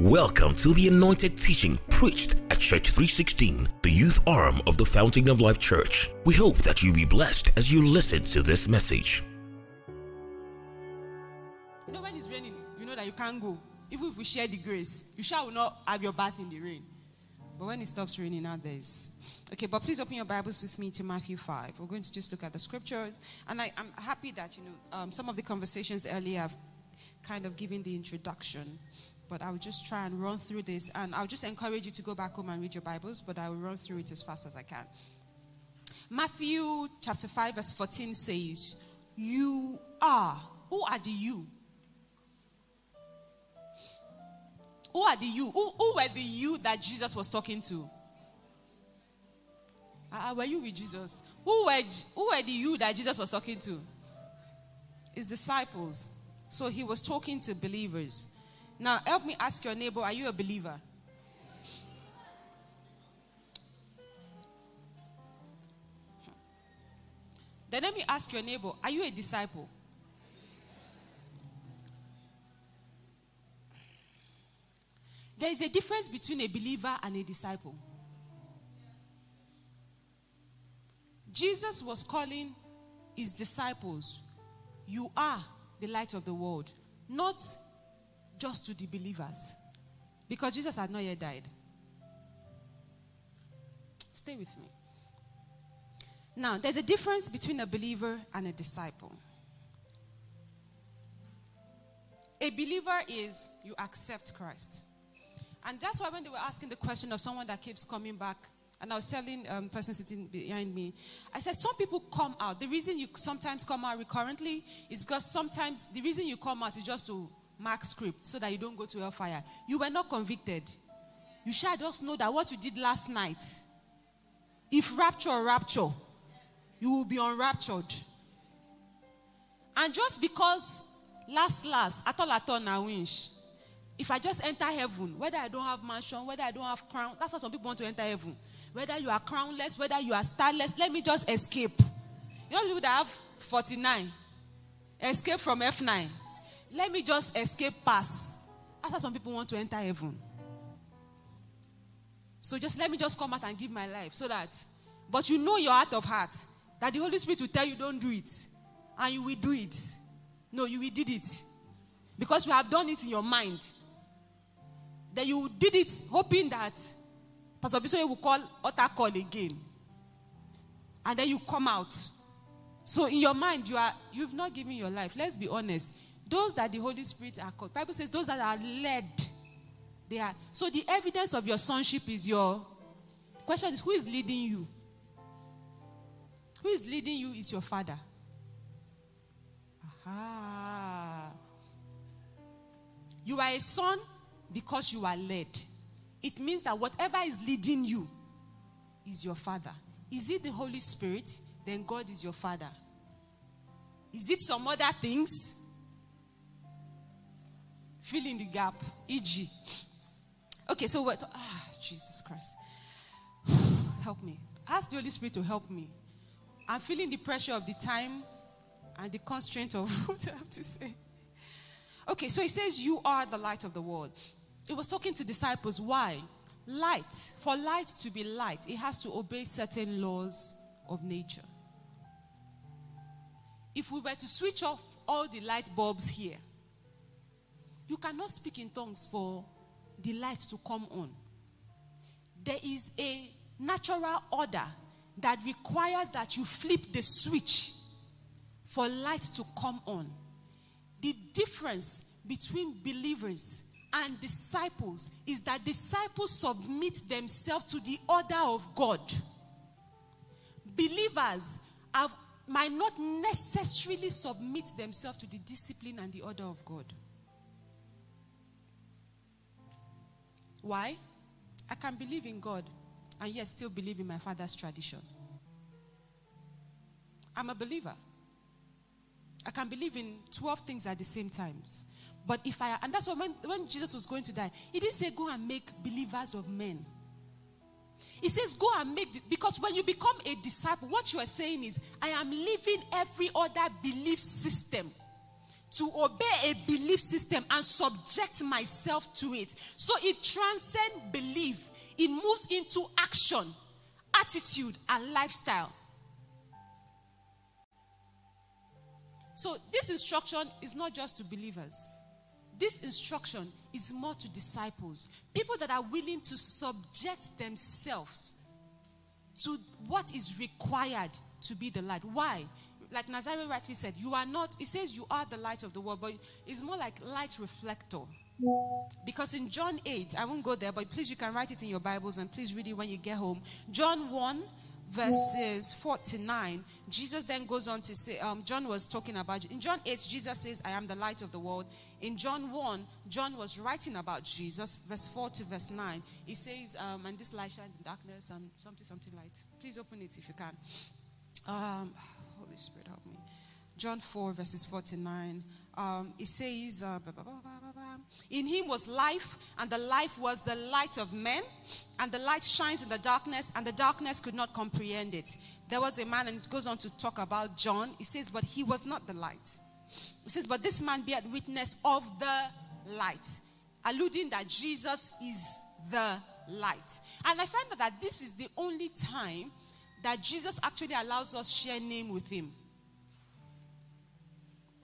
Welcome to the anointed teaching preached at Church 316, the youth arm of the Fountain of Life Church. We hope that you be blessed as you listen to this message. You know when it's raining, you know that you can't go. Even if we share the grace, you shall not have your bath in the rain. But when it stops raining, now there's. Okay, but please open your Bibles with me to Matthew 5. We're going to just look at the scriptures. And I, am happy that, you know, um, some of the conversations earlier have kind of given the introduction. But I will just try and run through this. And I'll just encourage you to go back home and read your Bibles, but I will run through it as fast as I can. Matthew chapter 5, verse 14 says, You are. Who are the you? Who are the you? Who, who were the you that Jesus was talking to? Uh, were you with Jesus? Who were, who were the you that Jesus was talking to? His disciples. So he was talking to believers. Now, help me ask your neighbor are you a believer? Then let me ask your neighbor are you a disciple? There is a difference between a believer and a disciple. Jesus was calling his disciples, You are the light of the world, not just to the believers. Because Jesus had not yet died. Stay with me. Now, there's a difference between a believer and a disciple. A believer is you accept Christ. And that's why when they were asking the question of someone that keeps coming back, and I was telling um, person sitting behind me, I said, some people come out. The reason you sometimes come out recurrently is because sometimes the reason you come out is just to mark script so that you don't go to hellfire. You were not convicted. You shall just know that what you did last night, if rapture rapture, you will be unraptured. And just because last last, at all at all now winch, if I just enter heaven, whether I don't have mansion, whether I don't have crown, that's how some people want to enter heaven. Whether you are crownless, whether you are starless, let me just escape. You know people that have 49, escape from F9. Let me just escape pass. That's how some people want to enter heaven. So just let me just come out and give my life so that, but you know your heart of heart that the Holy Spirit will tell you don't do it, and you will do it. No, you will did it because you have done it in your mind. Then you did it hoping that Pastor Bisoye will call altar call again. And then you come out. So in your mind, you are you've not given your life. Let's be honest. Those that the Holy Spirit are called. Bible says those that are led. They are so the evidence of your sonship is your question is who is leading you? Who is leading you is your father. Aha. You are a son because you are led. It means that whatever is leading you is your father. Is it the Holy Spirit? Then God is your father. Is it some other things? Fill in the gap. E.g. Okay, so what? Ah, Jesus Christ. help me. Ask the Holy Spirit to help me. I'm feeling the pressure of the time and the constraint of what I have to say. Okay, so he says, You are the light of the world. He was talking to disciples. Why? Light. For light to be light, it has to obey certain laws of nature. If we were to switch off all the light bulbs here, you cannot speak in tongues for the light to come on. There is a natural order that requires that you flip the switch for light to come on. The difference between believers and disciples is that disciples submit themselves to the order of God. Believers have, might not necessarily submit themselves to the discipline and the order of God. Why? I can believe in God and yet still believe in my father's tradition. I'm a believer. I can believe in 12 things at the same times. But if I, and that's why when, when Jesus was going to die, he didn't say, go and make believers of men. He says, go and make, because when you become a disciple, what you are saying is, I am leaving every other belief system to obey a belief system and subject myself to it. So it transcends belief, it moves into action, attitude, and lifestyle. So this instruction is not just to believers. This instruction is more to disciples, people that are willing to subject themselves to what is required to be the light. Why? Like Nazare rightly said, you are not, it says you are the light of the world, but it's more like light reflector. Because in John 8, I won't go there, but please you can write it in your Bibles and please read it when you get home. John 1, verses 49, Jesus then goes on to say, um, John was talking about, in John 8, Jesus says, I am the light of the world. In John 1, John was writing about Jesus, verse 4 to verse 9. He says, um, and this light shines in darkness, and something, something light. Please open it if you can. Um, Holy Spirit, help me. John 4, verses 49. Um, it says, uh, In him was life, and the life was the light of men, and the light shines in the darkness, and the darkness could not comprehend it. There was a man, and it goes on to talk about John. It says, But he was not the light. It says, But this man bear witness of the light, alluding that Jesus is the light. And I find that this is the only time that Jesus actually allows us share name with him.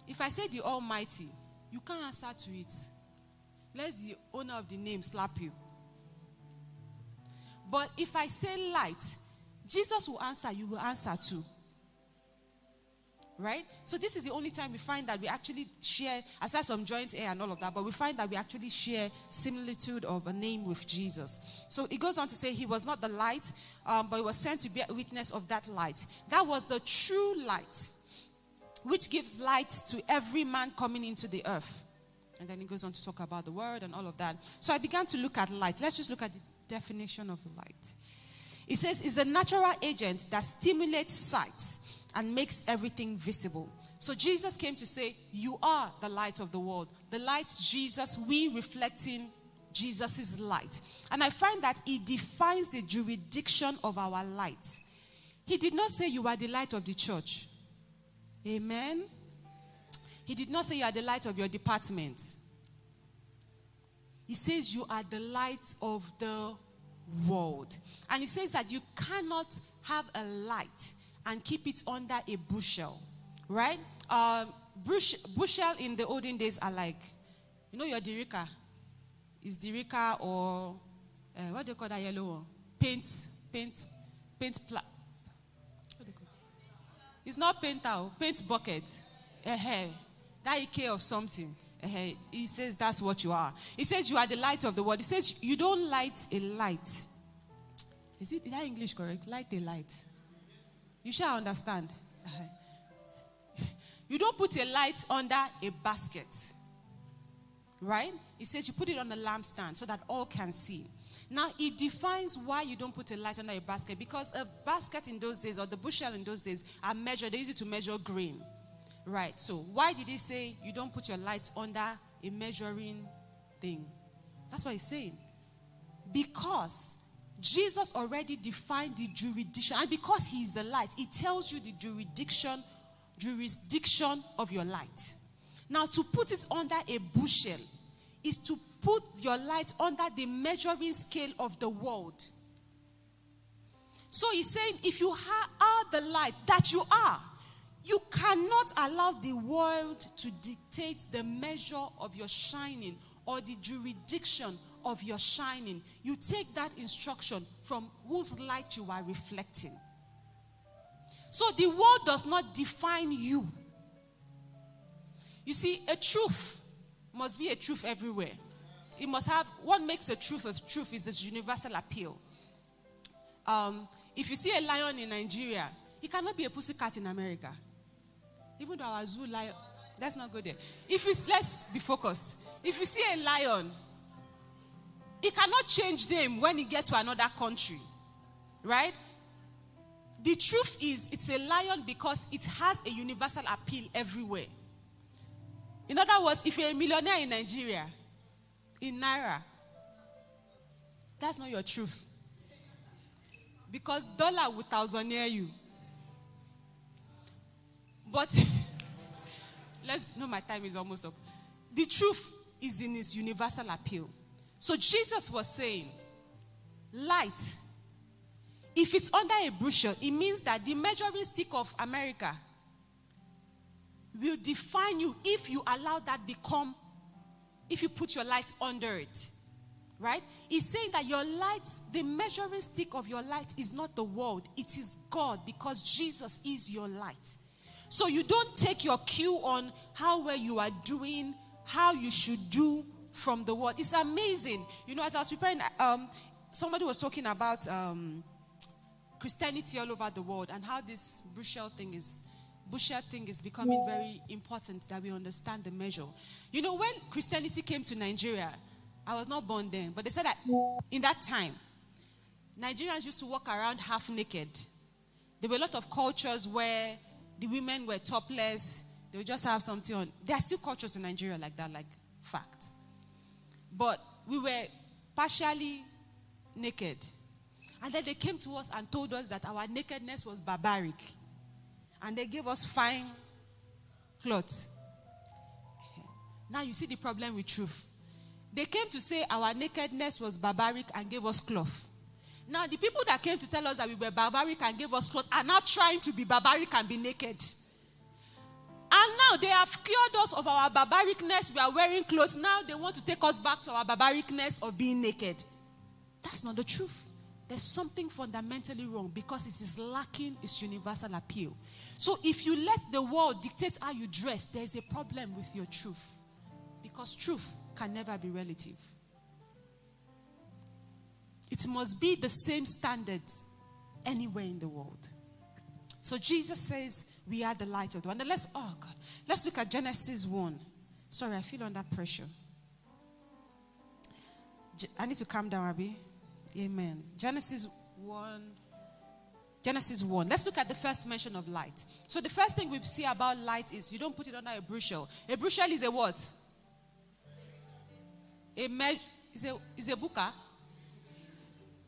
If I say the Almighty, you can't answer to it. Let the owner of the name slap you. But if I say light, Jesus will answer, you will answer too. Right? So this is the only time we find that we actually share, aside from joint air and all of that, but we find that we actually share similitude of a name with Jesus. So it goes on to say he was not the light, um, but he was sent to be a witness of that light. That was the true light, which gives light to every man coming into the earth. And then he goes on to talk about the word and all of that. So I began to look at light. Let's just look at the definition of light. It says it's a natural agent that stimulates sight and makes everything visible. So Jesus came to say, You are the light of the world. The light, Jesus, we reflecting Jesus' light. And I find that he defines the jurisdiction of our light. He did not say you are the light of the church. Amen. He did not say you are the light of your department. He says you are the light of the world. And he says that you cannot have a light and keep it under a bushel, right? Um, bush, bushel in the olden days are like, you know, your derica is derica or uh, what do you call that yellow one? Paint, paint, paint. Pla- it's not paint out, paint bucket. Uh-huh. That IK of something. Uh-huh. He says that's what you are. He says you are the light of the world. He says you don't light a light. Is it is that English correct? Light a light. You shall understand. You don't put a light under a basket. Right? It says you put it on a lampstand so that all can see. Now, it defines why you don't put a light under a basket because a basket in those days or the bushel in those days are measured, they use it to measure grain. Right? So, why did he say you don't put your light under a measuring thing? That's what he's saying. Because Jesus already defined the jurisdiction, and because He is the light, He tells you the jurisdiction, jurisdiction of your light. Now, to put it under a bushel is to put your light under the measuring scale of the world. So he's saying, if you are the light that you are, you cannot allow the world to dictate the measure of your shining or the jurisdiction of your shining. You take that instruction from whose light you are reflecting. So the world does not define you. You see, a truth must be a truth everywhere. It must have what makes a truth a truth is its universal appeal. Um, if you see a lion in Nigeria, it cannot be a pussycat in America. Even though our zoo lion, let's not go there. If you let's be focused. If you see a lion he cannot change them when he gets to another country. Right? The truth is, it's a lion because it has a universal appeal everywhere. In other words, if you're a millionaire in Nigeria, in Naira, that's not your truth. Because dollar will thousandaire you. But let's no, my time is almost up. The truth is in its universal appeal. So Jesus was saying, light. If it's under a bushel, it means that the measuring stick of America will define you if you allow that become, if you put your light under it. Right? He's saying that your light, the measuring stick of your light is not the world, it is God because Jesus is your light. So you don't take your cue on how well you are doing, how you should do from the world. It's amazing. You know, as I was preparing, um, somebody was talking about um, Christianity all over the world and how this bushel thing is bushel thing is becoming very important that we understand the measure. You know, when Christianity came to Nigeria, I was not born then, but they said that in that time, Nigerians used to walk around half naked. There were a lot of cultures where the women were topless, they would just have something on. There are still cultures in Nigeria like that, like facts. But we were partially naked. And then they came to us and told us that our nakedness was barbaric and they gave us fine clothes. Now you see the problem with truth. They came to say our nakedness was barbaric and gave us cloth. Now the people that came to tell us that we were barbaric and gave us cloth are now trying to be barbaric and be naked. And now they have cured us of our barbaricness. We are wearing clothes. Now they want to take us back to our barbaricness of being naked. That's not the truth. There's something fundamentally wrong because it is lacking its universal appeal. So if you let the world dictate how you dress, there's a problem with your truth. Because truth can never be relative. It must be the same standards anywhere in the world. So Jesus says, We are the light of the world. And let's, oh God, let's look at Genesis 1. Sorry, I feel under pressure. I need to calm down, Abby. Amen. Genesis 1 Genesis 1. Let's look at the first mention of light. So the first thing we see about light is you don't put it under a bushel. A bushel is a what? A me- is a is a booker.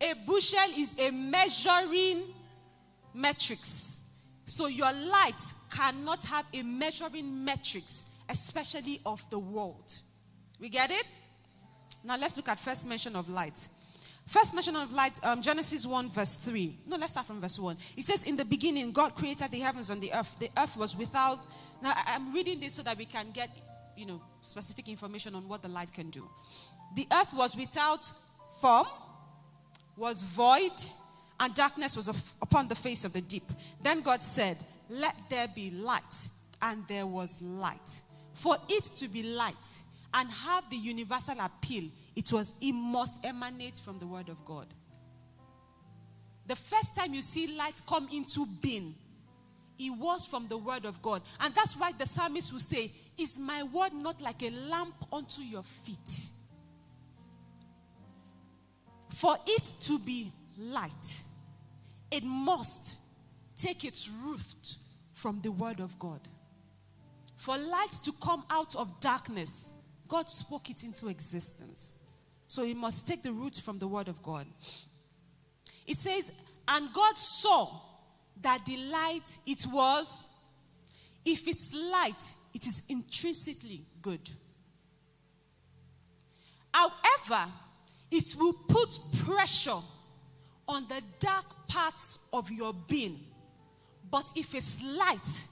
A bushel is a measuring metrics. So your light cannot have a measuring metrics, especially of the world. We get it? Now let's look at first mention of light. First mention of light, um, Genesis 1, verse 3. No, let's start from verse 1. It says, In the beginning, God created the heavens and the earth. The earth was without. Now, I'm reading this so that we can get, you know, specific information on what the light can do. The earth was without form, was void, and darkness was upon the face of the deep. Then God said, Let there be light. And there was light. For it to be light and have the universal appeal, it was it must emanate from the word of God. The first time you see light come into being, it was from the word of God. And that's why the psalmist will say, Is my word not like a lamp unto your feet? For it to be light, it must take its root from the word of God. For light to come out of darkness, God spoke it into existence. So it must take the root from the word of God. It says, and God saw that the light it was, if it's light, it is intrinsically good. However, it will put pressure on the dark parts of your being. But if it's light,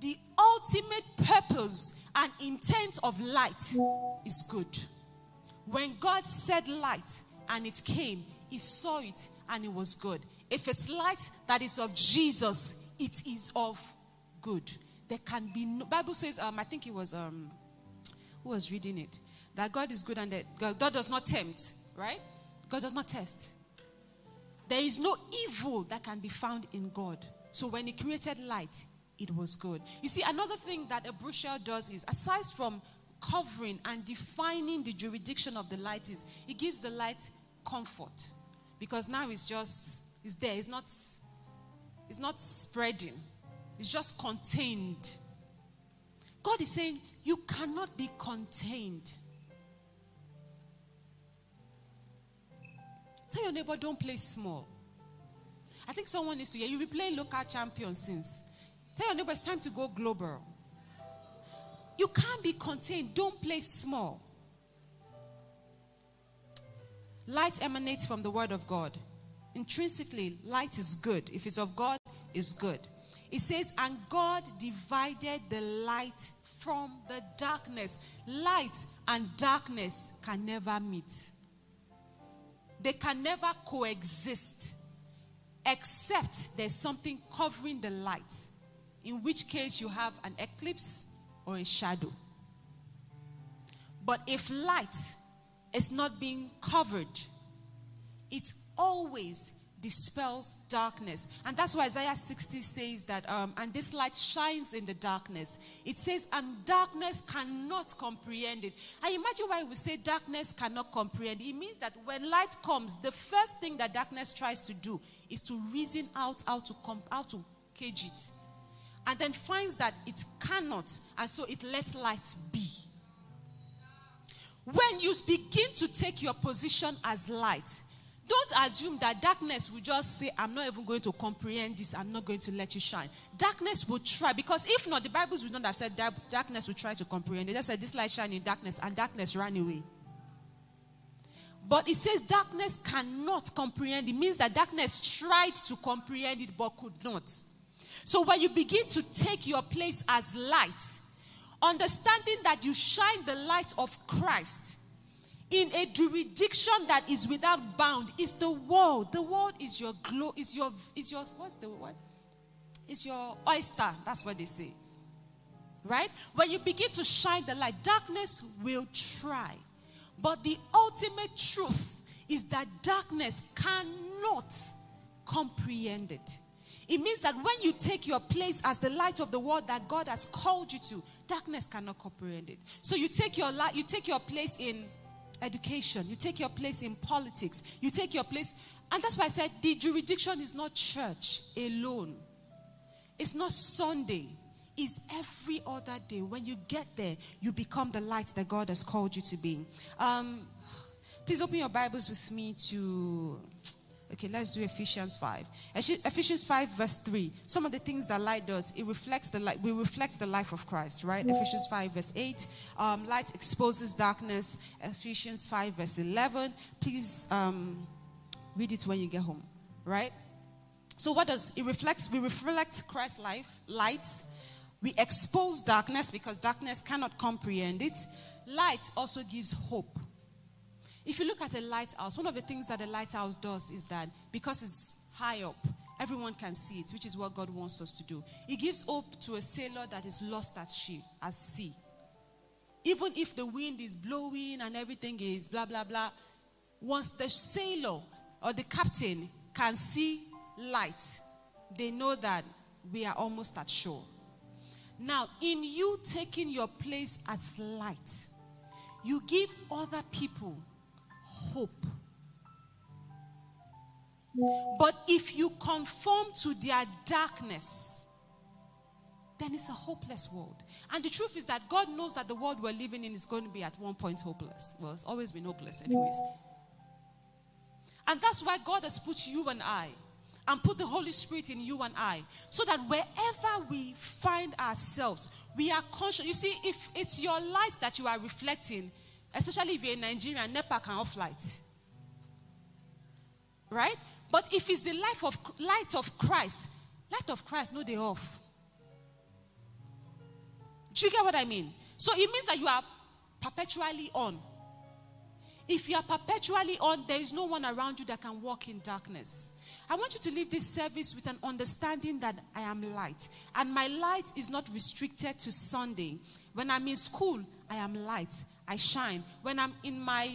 the ultimate purpose and intent of light is good. When God said light and it came, he saw it and it was good. If it's light that is of Jesus, it is of good. There can be no Bible says, um, I think it was um who was reading it, that God is good and that God, God does not tempt, right? God does not test. There is no evil that can be found in God. So when he created light, it was good. You see, another thing that a bushel does is, aside from covering and defining the jurisdiction of the light is it gives the light comfort. Because now it's just it's there. It's not it's not spreading. It's just contained. God is saying you cannot be contained tell your neighbor don't play small i think someone needs to hear you've been playing local champion since tell your neighbor it's time to go global You can't be contained. Don't play small. Light emanates from the word of God. Intrinsically, light is good. If it's of God, it's good. It says, and God divided the light from the darkness. Light and darkness can never meet. They can never coexist except there's something covering the light, in which case you have an eclipse or a shadow. But if light is not being covered, it always dispels darkness. And that's why Isaiah 60 says that, um, and this light shines in the darkness. It says, and darkness cannot comprehend it. I imagine why we say darkness cannot comprehend. It means that when light comes, the first thing that darkness tries to do is to reason out how to, comp- how to cage it. And then finds that it cannot, and so it lets light be. When you begin to take your position as light, don't assume that darkness will just say, I'm not even going to comprehend this, I'm not going to let you shine. Darkness will try, because if not, the Bibles would not have said that darkness will try to comprehend. It. Just said, This light shine in darkness, and darkness ran away. But it says darkness cannot comprehend. It means that darkness tried to comprehend it but could not. So when you begin to take your place as light, understanding that you shine the light of Christ in a jurisdiction that is without bound is the world. The world is your glow, is your is your what's the word? Is your oyster. That's what they say. Right? When you begin to shine the light, darkness will try. But the ultimate truth is that darkness cannot comprehend it. It means that when you take your place as the light of the world that God has called you to, darkness cannot comprehend it. So you take your light, you take your place in education, you take your place in politics, you take your place. And that's why I said the jurisdiction is not church alone, it's not Sunday. It's every other day. When you get there, you become the light that God has called you to be. Um, please open your Bibles with me to Okay, let's do Ephesians 5. Ephesians 5, verse 3. Some of the things that light does, it reflects the light, we reflect the life of Christ, right? Ephesians 5, verse 8. Um, light exposes darkness. Ephesians 5, verse 11. Please um, read it when you get home, right? So, what does it reflects? We reflect Christ's life, light. We expose darkness because darkness cannot comprehend it. Light also gives hope. If you look at a lighthouse, one of the things that a lighthouse does is that because it's high up, everyone can see it, which is what God wants us to do. It gives hope to a sailor that is lost at sea, at sea. Even if the wind is blowing and everything is blah blah blah, once the sailor or the captain can see light, they know that we are almost at shore. Now, in you taking your place as light, you give other people hope. But if you conform to their darkness, then it's a hopeless world. And the truth is that God knows that the world we're living in is going to be at one point hopeless. Well, it's always been hopeless, anyways. And that's why God has put you and I and put the Holy Spirit in you and I so that wherever we find ourselves, we are conscious. You see, if it's your light that you are reflecting, Especially if you're in Nigeria, NEPA can off light. Right? But if it's the life of light of Christ, light of Christ, no day off. Do you get what I mean? So it means that you are perpetually on. If you are perpetually on, there is no one around you that can walk in darkness. I want you to leave this service with an understanding that I am light. And my light is not restricted to Sunday. When I'm in school, I am light. I shine. When I'm in my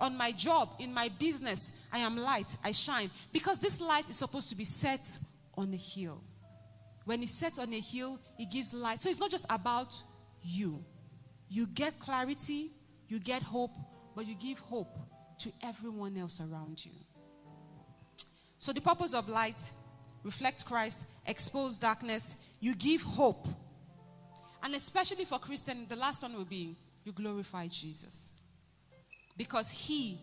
on my job, in my business, I am light, I shine. Because this light is supposed to be set on a hill. When it's set on a hill, it gives light. So it's not just about you. You get clarity, you get hope, but you give hope to everyone else around you. So the purpose of light reflect Christ, expose darkness, you give hope. And especially for Christian, the last one will be you glorify Jesus. Because He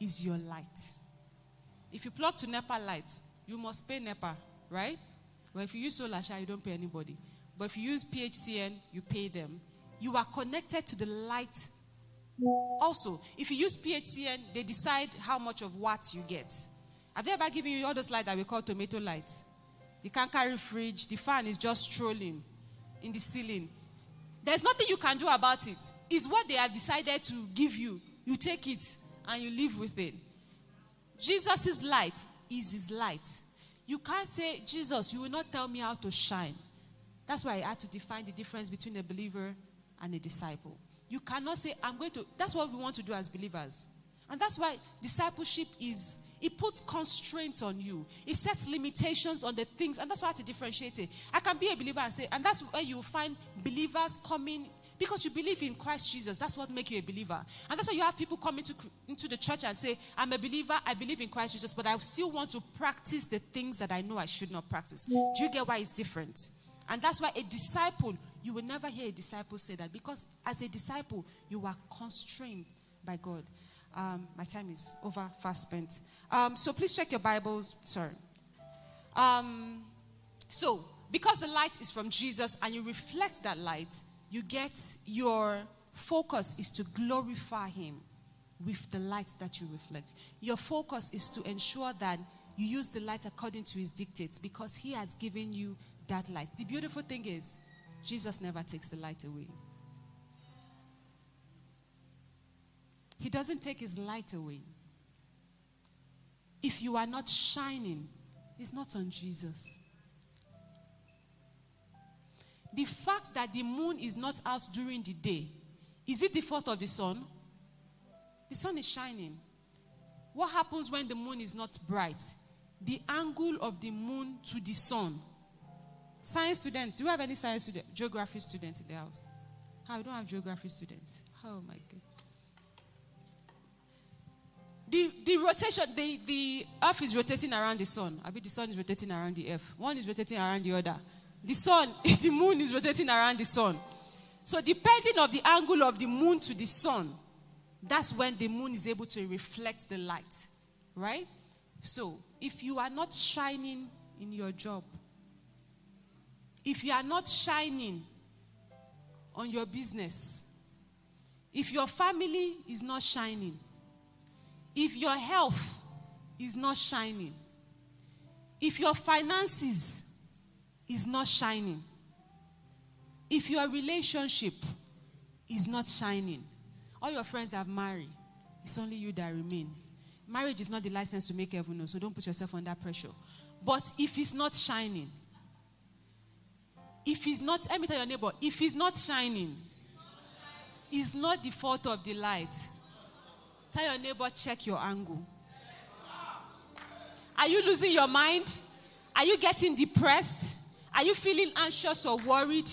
is your light. If you plug to NEPA lights, you must pay NEPA, right? But if you use Solar Share, you don't pay anybody. But if you use PHCN, you pay them. you are connected to the light. Also, if you use PHCN, they decide how much of watts you get. Have they ever given you all those lights that we call tomato lights? You can't carry fridge. The fan is just strolling in the ceiling. There's nothing you can do about it. It's what they have decided to give you. You take it and you live with it. Jesus' light is his light. You can't say, Jesus, you will not tell me how to shine. That's why I had to define the difference between a believer and a disciple. You cannot say, I'm going to, that's what we want to do as believers. And that's why discipleship is, it puts constraints on you. It sets limitations on the things, and that's why I have to differentiate it. I can be a believer and say, and that's where you find believers coming because you believe in Christ Jesus. That's what makes you a believer. And that's why you have people come into, into the church and say, I'm a believer, I believe in Christ Jesus, but I still want to practice the things that I know I should not practice. Do you get why it's different? And that's why a disciple, you will never hear a disciple say that because as a disciple, you are constrained by God. Um, my time is over, fast spent. Um, so please check your Bibles. Sorry. Um, so, because the light is from Jesus and you reflect that light, you get your focus is to glorify Him with the light that you reflect. Your focus is to ensure that you use the light according to His dictates because He has given you that light. The beautiful thing is, Jesus never takes the light away. He doesn't take His light away. If you are not shining, it's not on Jesus. The fact that the moon is not out during the day, is it the fault of the sun? The sun is shining. What happens when the moon is not bright? The angle of the moon to the sun. Science students, do you have any science student, geography students in the house? Ah, How oh, don't have geography students. Oh my god. The, the rotation, the, the earth is rotating around the sun. I mean, the sun is rotating around the earth. One is rotating around the other. The sun, the moon is rotating around the sun. So, depending on the angle of the moon to the sun, that's when the moon is able to reflect the light. Right? So, if you are not shining in your job, if you are not shining on your business, if your family is not shining, if your health is not shining, if your finances is not shining, if your relationship is not shining, all your friends have married, it's only you that remain. Marriage is not the license to make heaven, so don't put yourself under pressure. But if it's not shining, if it's not, let me tell your neighbor, if it's not shining, it's not the fault of the light. Tell your neighbor, check your angle. Are you losing your mind? Are you getting depressed? Are you feeling anxious or worried?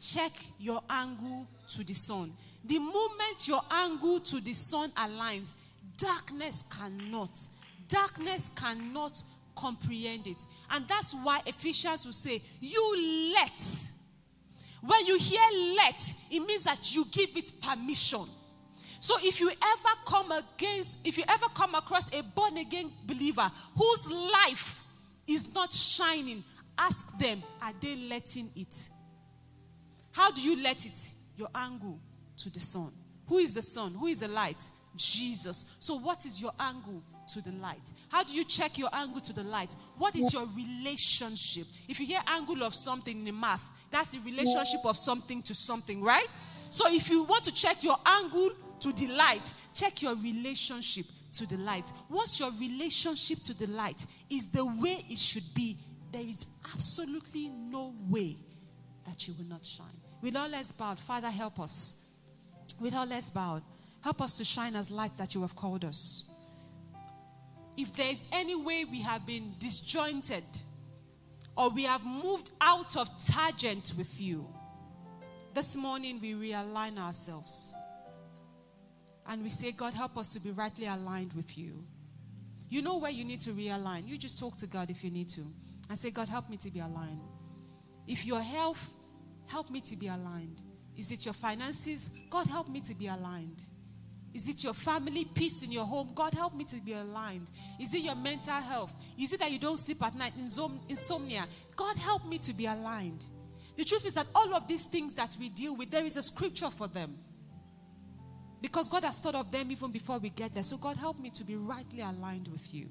Check your angle to the sun. The moment your angle to the sun aligns, darkness cannot. Darkness cannot comprehend it. And that's why Ephesians will say, You let. When you hear let, it means that you give it permission. So if you ever come against, if you ever come across a born again believer whose life is not shining Ask them, are they letting it? How do you let it? Your angle to the sun. Who is the sun? Who is the light? Jesus. So, what is your angle to the light? How do you check your angle to the light? What is your relationship? If you hear angle of something in the math, that's the relationship of something to something, right? So, if you want to check your angle to the light, check your relationship to the light. What's your relationship to the light is the way it should be, there is absolutely no way that you will not shine. With all less bowed, Father, help us. With all less bowed, help us to shine as lights that you have called us. If there is any way we have been disjointed or we have moved out of tangent with you, this morning we realign ourselves. And we say, God, help us to be rightly aligned with you. You know where you need to realign. You just talk to God if you need to and say, God, help me to be aligned. If your health, help me to be aligned. Is it your finances? God, help me to be aligned. Is it your family peace in your home? God, help me to be aligned. Is it your mental health? Is it that you don't sleep at night? Insomnia? God, help me to be aligned. The truth is that all of these things that we deal with, there is a scripture for them. Because God has thought of them even before we get there. So, God, help me to be rightly aligned with you.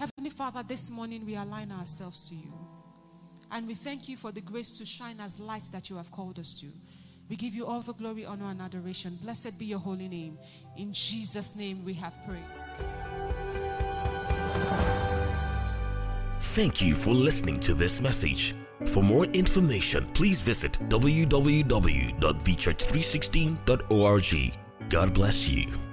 Heavenly Father, this morning we align ourselves to you. And we thank you for the grace to shine as light that you have called us to. We give you all the glory, honor, and adoration. Blessed be your holy name. In Jesus' name we have prayed. Thank you for listening to this message. For more information, please visit www.vchurch316.org. God bless you.